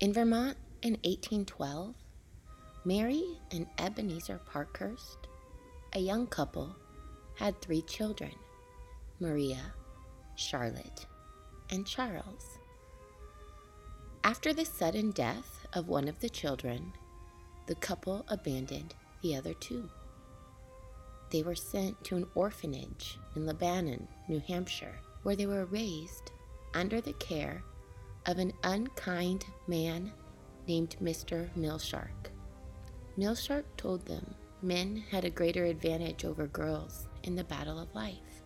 In Vermont in 1812, Mary and Ebenezer Parkhurst, a young couple, had three children Maria, Charlotte, and Charles. After the sudden death of one of the children, the couple abandoned the other two. They were sent to an orphanage in Lebanon, New Hampshire, where they were raised under the care of an unkind man named Mr. Millshark. Millshark told them men had a greater advantage over girls in the battle of life.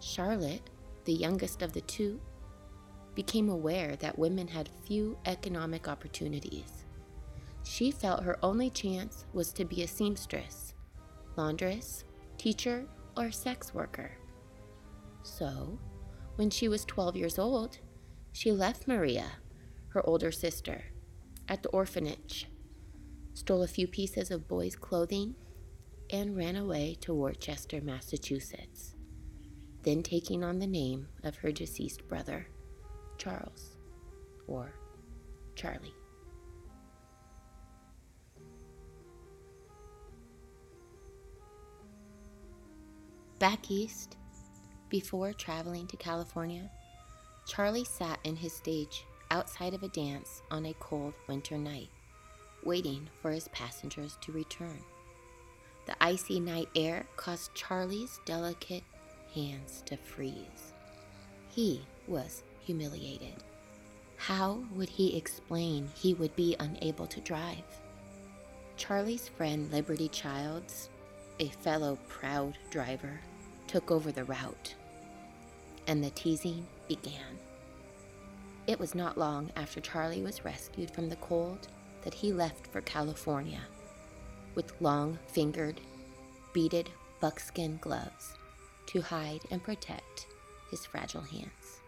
Charlotte, the youngest of the two, became aware that women had few economic opportunities. She felt her only chance was to be a seamstress laundress, teacher, or sex worker. So, when she was 12 years old, she left Maria, her older sister, at the orphanage, stole a few pieces of boys' clothing, and ran away to Worcester, Massachusetts, then taking on the name of her deceased brother, Charles, or Charley. Back east, before traveling to California, Charley sat in his stage outside of a dance on a cold winter night, waiting for his passengers to return. The icy night air caused Charley's delicate hands to freeze. He was humiliated. How would he explain he would be unable to drive? Charley's friend Liberty Childs, a fellow proud driver, took over the route, and the teasing began. It was not long after Charley was rescued from the cold that he left for California with long fingered, beaded buckskin gloves to hide and protect his fragile hands.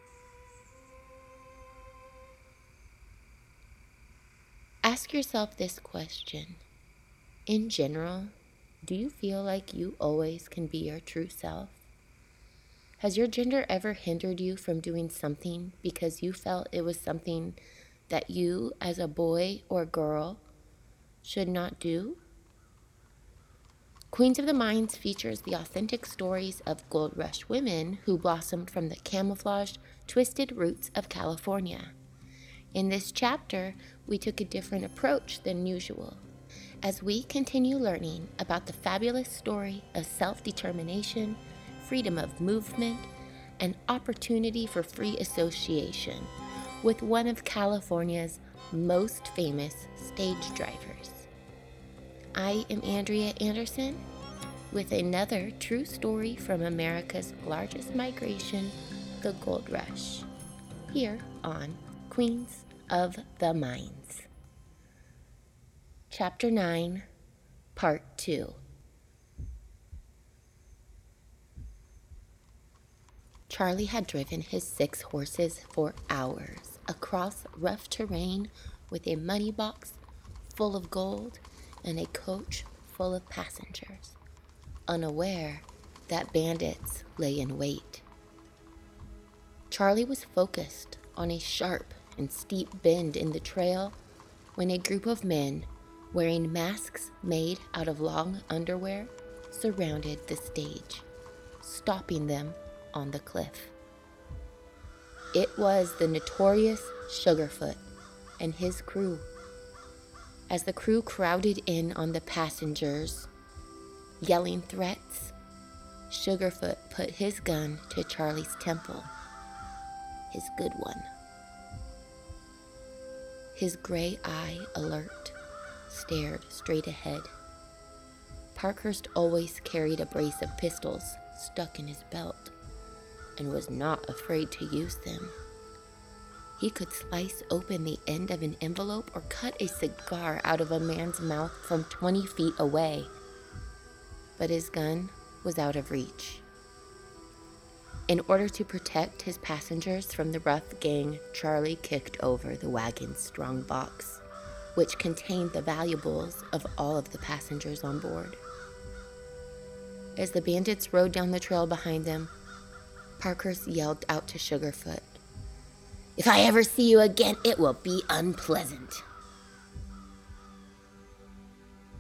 Ask yourself this question. In general, do you feel like you always can be your true self? Has your gender ever hindered you from doing something because you felt it was something that you, as a boy or girl, should not do? Queens of the Mines features the authentic stories of gold rush women who blossomed from the camouflaged, twisted roots of California. In this chapter, we took a different approach than usual as we continue learning about the fabulous story of self determination, freedom of movement, and opportunity for free association with one of California's most famous stage drivers. I am Andrea Anderson with another true story from America's largest migration, the Gold Rush, here on Queens of the Mines. Chapter 9, Part 2. Charley had driven his six horses for hours across rough terrain with a money box full of gold and a coach full of passengers, unaware that bandits lay in wait. Charley was focused on a sharp and steep bend in the trail when a group of men wearing masks made out of long underwear, surrounded the stage, stopping them on the cliff. It was the notorious Sugarfoot and his crew. As the crew crowded in on the passengers, yelling threats, Sugarfoot put his gun to Charley's temple, his good one. His gray eye alert stared straight ahead. Parkhurst always carried a brace of pistols stuck in his belt and was not afraid to use them. He could slice open the end of an envelope or cut a cigar out of a man's mouth from 20 feet away. But his gun was out of reach. In order to protect his passengers from the rough gang, Charley kicked over the wagon's strong box which contained the valuables of all of the passengers on board. As the bandits rode down the trail behind them, Parkhurst yelled out to Sugarfoot If I ever see you again, it will be unpleasant.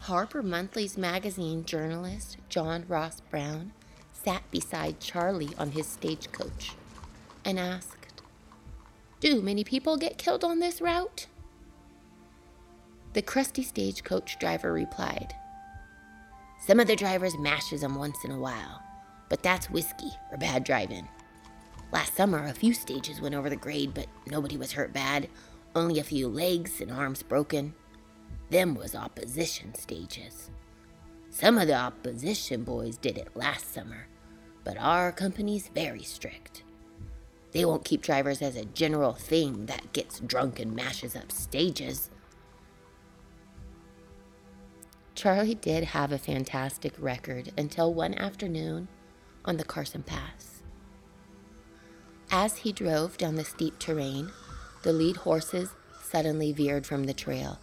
Harper Monthly's magazine journalist John Ross Browne sat beside Charley on his stagecoach and asked, Do many people get killed on this route? The crusty stagecoach driver replied, Some of the drivers mashes 'em once in a while, but that's whiskey or bad driving. Last summer, a few stages went over the grade, but nobody was hurt bad. Only a few legs and arms broken. Them was opposition stages. Some of the opposition boys did it last summer, but our company's very strict. They won't keep drivers as a general thing that gets drunk and mashes up stages. Charley did have a fantastic record until one afternoon on the Carson Pass. As he drove down the steep terrain, the lead horses suddenly veered from the trail,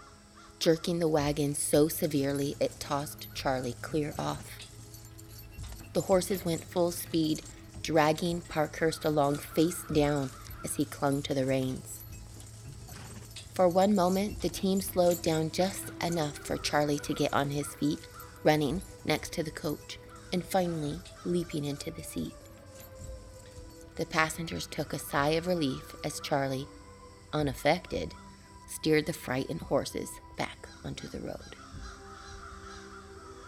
jerking the wagon so severely it tossed Charley clear off. The horses went full speed, dragging Parkhurst along face down as he clung to the reins. For one moment, the team slowed down just enough for Charley to get on his feet, running next to the coach, and finally leaping into the seat. The passengers took a sigh of relief as Charley, unaffected, steered the frightened horses back onto the road.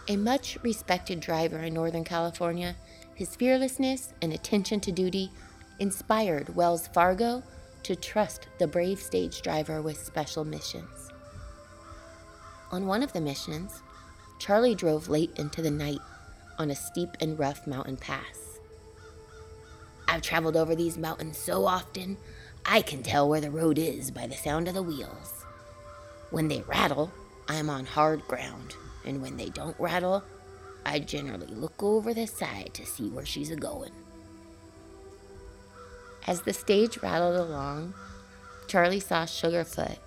A much respected driver in Northern California, his fearlessness and attention to duty inspired Wells Fargo to trust the brave stage driver with special missions. On one of the missions, Charley drove late into the night on a steep and rough mountain pass. I've traveled over these mountains so often, I can tell where the road is by the sound of the wheels. When they rattle, I'm on hard ground, and when they don't rattle, I generally look over the side to see where she's a going. As the stage rattled along, Charley saw Sugarfoot,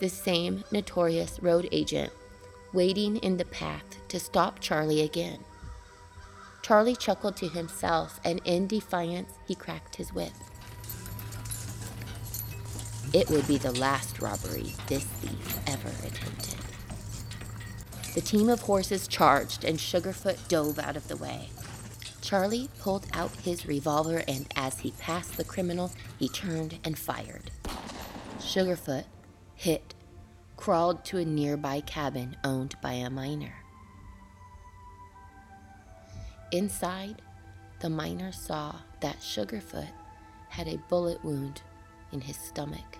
the same notorious road agent, waiting in the path to stop Charley again. Charley chuckled to himself, and in defiance, he cracked his whip. It would be the last robbery this thief ever attempted. The team of horses charged, and Sugarfoot dove out of the way. Charley pulled out his revolver, and as he passed the criminal, he turned and fired. Sugarfoot, hit, crawled to a nearby cabin owned by a miner. Inside, the miner saw that Sugarfoot had a bullet wound in his stomach.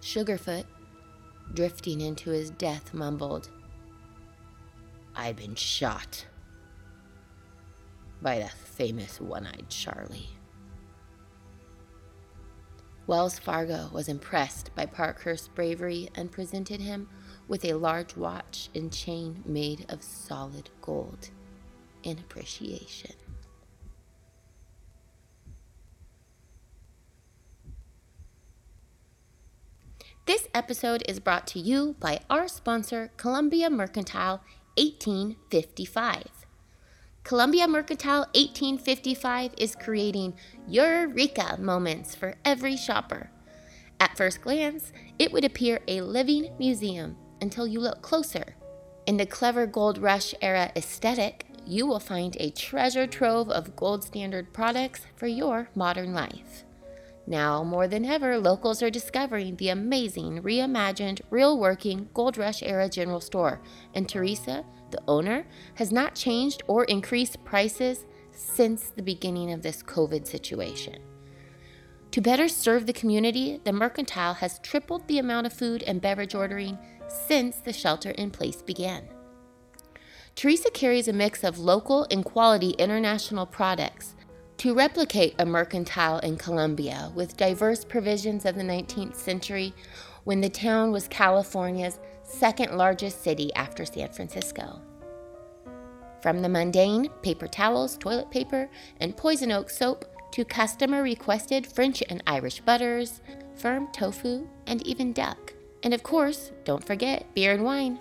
Sugarfoot, drifting into his death, mumbled, I've been shot by the famous one eyed Charley. Wells Fargo was impressed by Parkhurst's bravery and presented him with a large watch and chain made of solid gold in appreciation. This episode is brought to you by our sponsor, Columbia Mercantile 1855. Columbia Mercantile 1855 is creating Eureka moments for every shopper. At first glance, it would appear a living museum until you look closer. In the clever gold rush era aesthetic, you will find a treasure trove of gold standard products for your modern life. Now, more than ever, locals are discovering the amazing, reimagined, real working Gold Rush era general store, and Teresa, the owner, has not changed or increased prices since the beginning of this COVID situation. To better serve the community, the Mercantile has tripled the amount of food and beverage ordering since the shelter in place began. Teresa carries a mix of local and quality international products to replicate a mercantile in Columbia with diverse provisions of the 19th century when the town was California's second largest city after San Francisco. From the mundane paper towels, toilet paper, and poison oak soap to customer requested French and Irish butters, firm tofu, and even duck. And of course, don't forget beer and wine.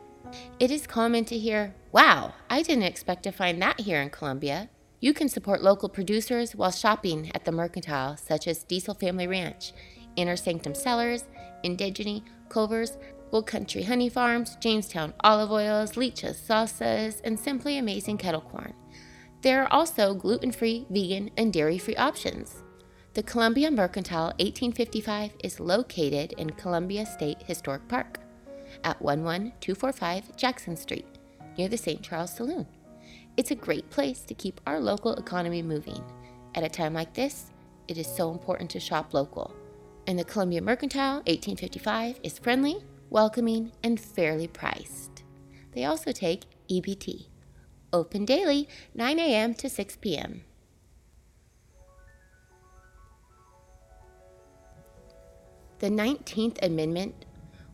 It is common to hear, wow, I didn't expect to find that here in Columbia. You can support local producers while shopping at the Mercantile, such as Diesel Family Ranch, Inner Sanctum Cellars, Indigeny, Culver's, Old Country Honey Farms, Jamestown Olive Oils, Leeches Salsas, and Simply Amazing Kettle Corn. There are also gluten free, vegan, and dairy free options. The Columbia Mercantile 1855 is located in Columbia State Historic Park at 11245 Jackson Street, near the St. Charles Saloon. It's a great place to keep our local economy moving. At a time like this, it is so important to shop local. And the Columbia Mercantile 1855 is friendly, welcoming, and fairly priced. They also take EBT. Open daily, 9 a.m. to 6 p.m. The 19th Amendment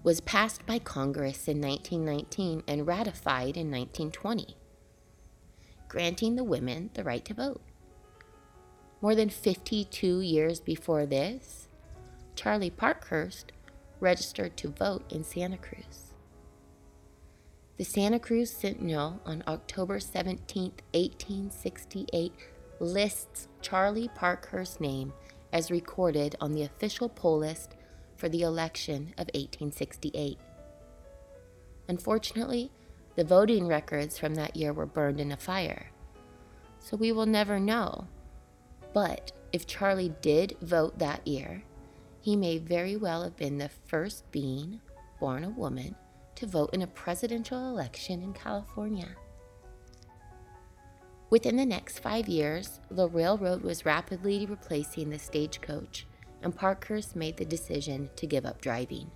was passed by Congress in 1919 and ratified in 1920, granting the women the right to vote. More than 52 years before this, Charley Parkhurst registered to vote in Santa Cruz. The Santa Cruz Sentinel on October 17, 1868, lists Charley Parkhurst's name as recorded on the official poll list for the election of 1868. Unfortunately, the voting records from that year were burned in a fire, so we will never know. But if Charley did vote that year, he may very well have been the first being, born a woman, to vote in a presidential election in California. Within the next five years, the railroad was rapidly replacing the stagecoach, and Parkhurst made the decision to give up driving.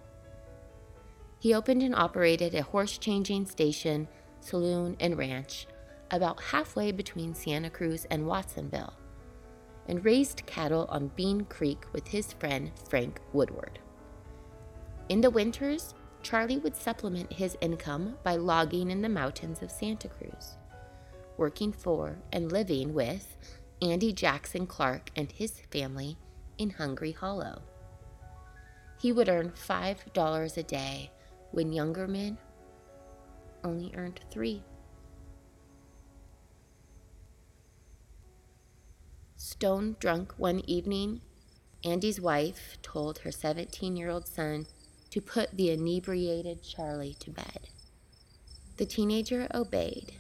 He opened and operated a horse changing station, saloon, and ranch about halfway between Santa Cruz and Watsonville and raised cattle on Bean Creek with his friend Frank Woodward. In the winters, Charley would supplement his income by logging in the mountains of Santa Cruz, working for and living with Andy Jackson Clark and his family in Hungry Hollow. He would earn $5 a day when younger men only earned 3. Stone drunk one evening, Andy's wife told her 17 year old son to put the inebriated Charley to bed. The teenager obeyed,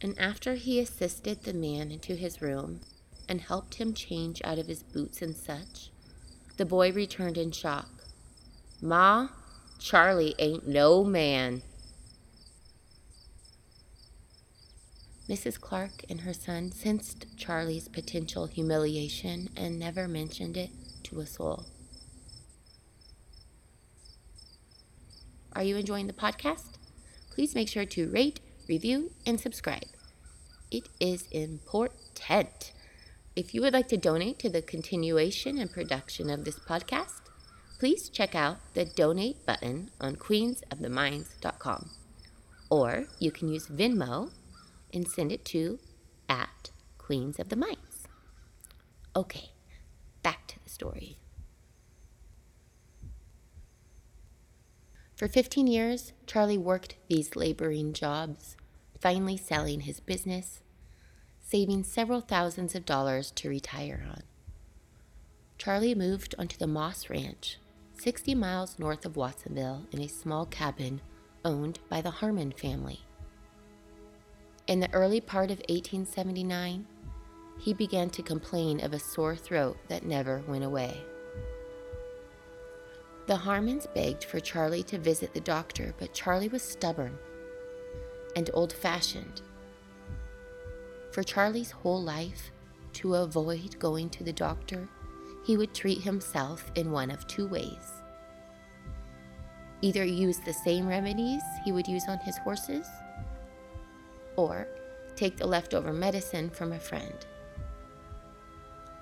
and after he assisted the man into his room and helped him change out of his boots and such, the boy returned in shock. Ma, Charley ain't no man. Mrs. Clark and her son sensed Charley's potential humiliation and never mentioned it to a soul. Are you enjoying the podcast? Please make sure to rate, review, and subscribe. It is important. If you would like to donate to the continuation and production of this podcast, please check out the donate button on queensofthemines.com. Or you can use Venmo and send it to at Queens of the Mines. Okay, back to the story. For 15 years, Charley worked these laboring jobs, finally selling his business, saving several thousands of dollars to retire on. Charley moved onto the Moss Ranch, 60 miles north of Watsonville, in a small cabin owned by the Harmon family. In the early part of 1879, he began to complain of a sore throat that never went away. The Harmons begged for Charley to visit the doctor, but Charley was stubborn and old fashioned. For Charley's whole life, to avoid going to the doctor, he would treat himself in one of two ways. Either use the same remedies he would use on his horses, or take the leftover medicine from a friend.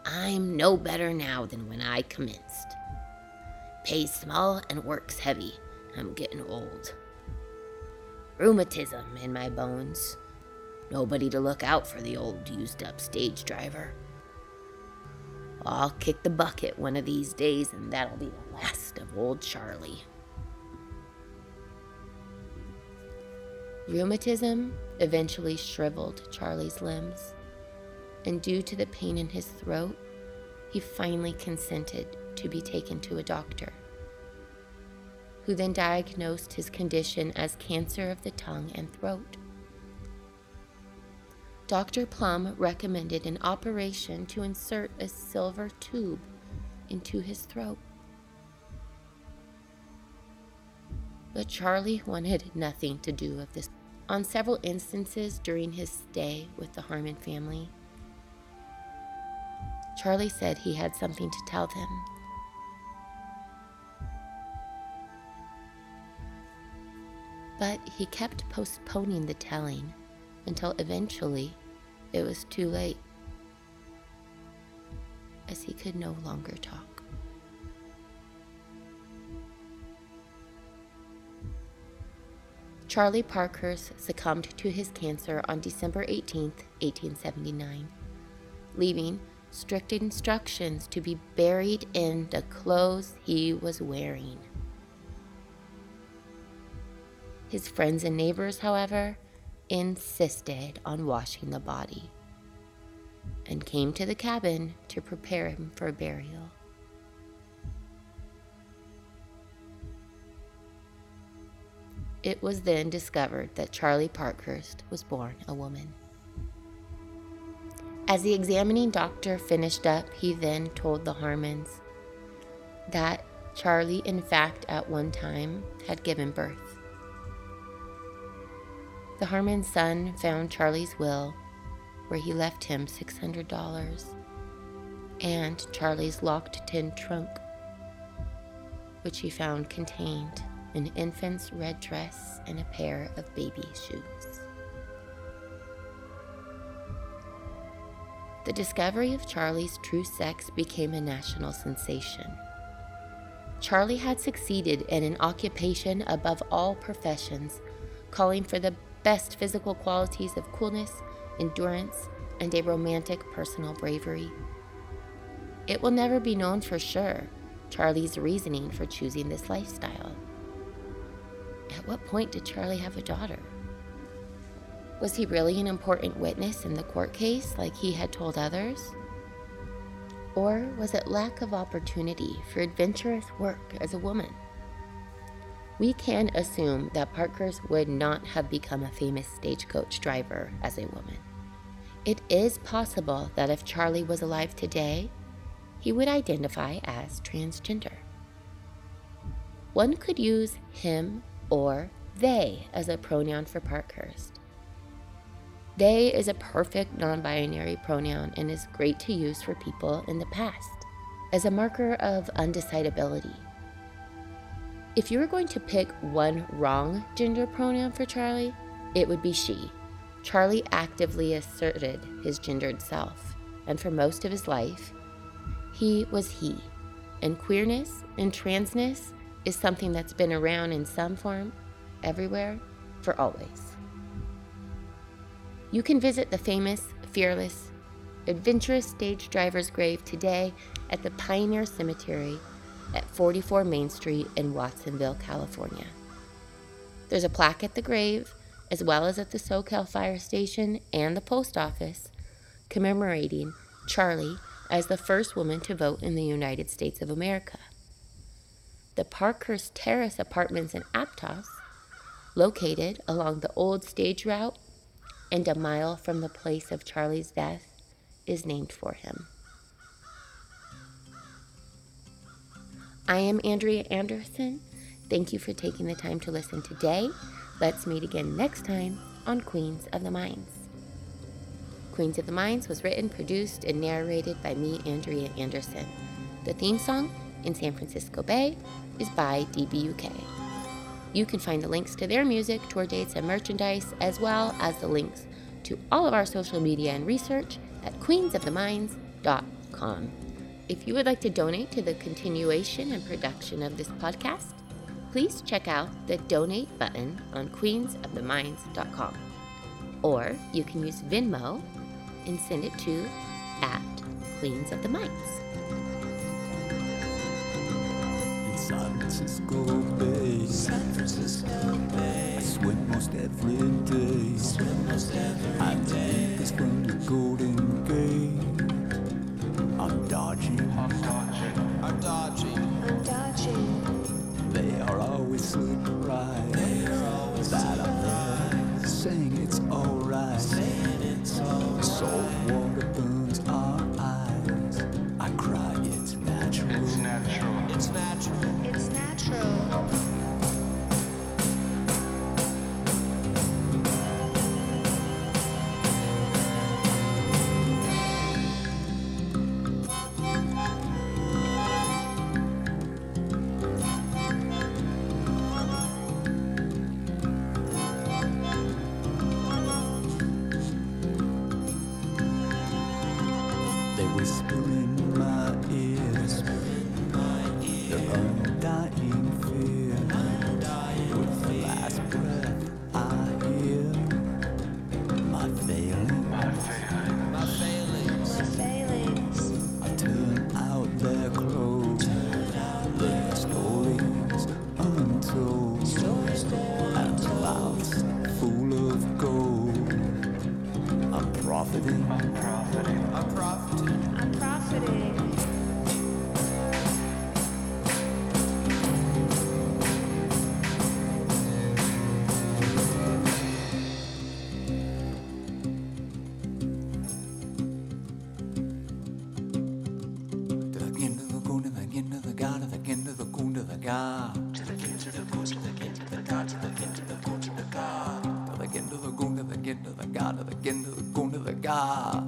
I'm no better now than when I commenced. Pays small and works heavy. I'm getting old. Rheumatism in my bones. Nobody to look out for the old used up stage driver. I'll kick the bucket one of these days, and that'll be the last of old Charley. Rheumatism eventually shriveled Charley's limbs. and due to the pain in his throat, he finally consented to be taken to a doctor, who then diagnosed his condition as cancer of the tongue and throat. Dr. Plum recommended an operation to insert a silver tube into his throat. But Charley wanted nothing to do with this. On several instances during his stay with the Harmon family, Charley said he had something to tell them. But he kept postponing the telling until eventually it was too late, as he could no longer talk. Charley Parkhurst succumbed to his cancer on December 18, 1879, leaving strict instructions to be buried in the clothes he was wearing. His friends and neighbors, however, insisted on washing the body and came to the cabin to prepare him for burial. It was then discovered that Charley Parkhurst was born a woman. As the examining doctor finished up, he then told the Harmons that Charley, in fact, at one time had given birth. The Harmon's son found Charley's will, where he left him $600, and Charley's locked tin trunk, which he found contained an infant's red dress, and a pair of baby shoes. The discovery of Charley's true sex became a national sensation. Charley had succeeded in an occupation above all professions, calling for the best physical qualities of coolness, endurance, and a romantic personal bravery. It will never be known for sure Charley's reasoning for choosing this lifestyle. At what point did Charley have a daughter? Was he really an important witness in the court case like he had told others? Or was it lack of opportunity for adventurous work as a woman? We can assume that Parkhurst would not have become a famous stagecoach driver as a woman. It is possible that if Charley was alive today, he would identify as transgender. One could use him or they as a pronoun for Parkhurst. They is a perfect non binary pronoun and is great to use for people in the past as a marker of undecidability. If you were going to pick one wrong gender pronoun for Charley, it would be she. Charley actively asserted his gendered self, and for most of his life, he was he. And queerness and transness is something that's been around in some form, everywhere, for always. You can visit the famous, fearless, adventurous stage driver's grave today at the Pioneer Cemetery at 44 Main Street in Watsonville, California. There's a plaque at the grave, as well as at the Soquel Fire Station and the post office, commemorating Charley as the first woman to vote in the United States of America the Parkhurst Terrace apartments in Aptos, located along the old stage route and a mile from the place of Charley's death, is named for him. I am Andrea Anderson. Thank you for taking the time to listen today. Let's meet again next time on Queens of the Mines. Queens of the Mines was written, produced, and narrated by me, Andrea Anderson. The theme song in San Francisco Bay is by DBUK. You can find the links to their music, tour dates, and merchandise, as well as the links to all of our social media and research at queensofthemines.com. If you would like to donate to the continuation and production of this podcast, please check out the donate button on queensofthemines.com. Or you can use Venmo and send it to at Queens of the Mines. San Francisco Bay. San Francisco Bay. I swim most every day. Swim most every day. I take us from the Golden Gate dodging. I'm dodging. I'm dodging. They are always surprised. They are always that surprised. I'm there. Saying it's alright. Saying it's alright. So warm. 啊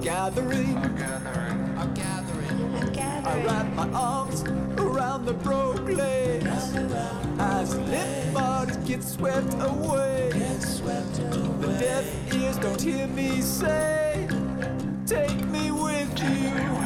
gathering, a gathering, a gathering. I wrap my arms around the Brooklyn as limp bodies get swept away. Get swept away. The deaf ears don't hear me say, Take me with you.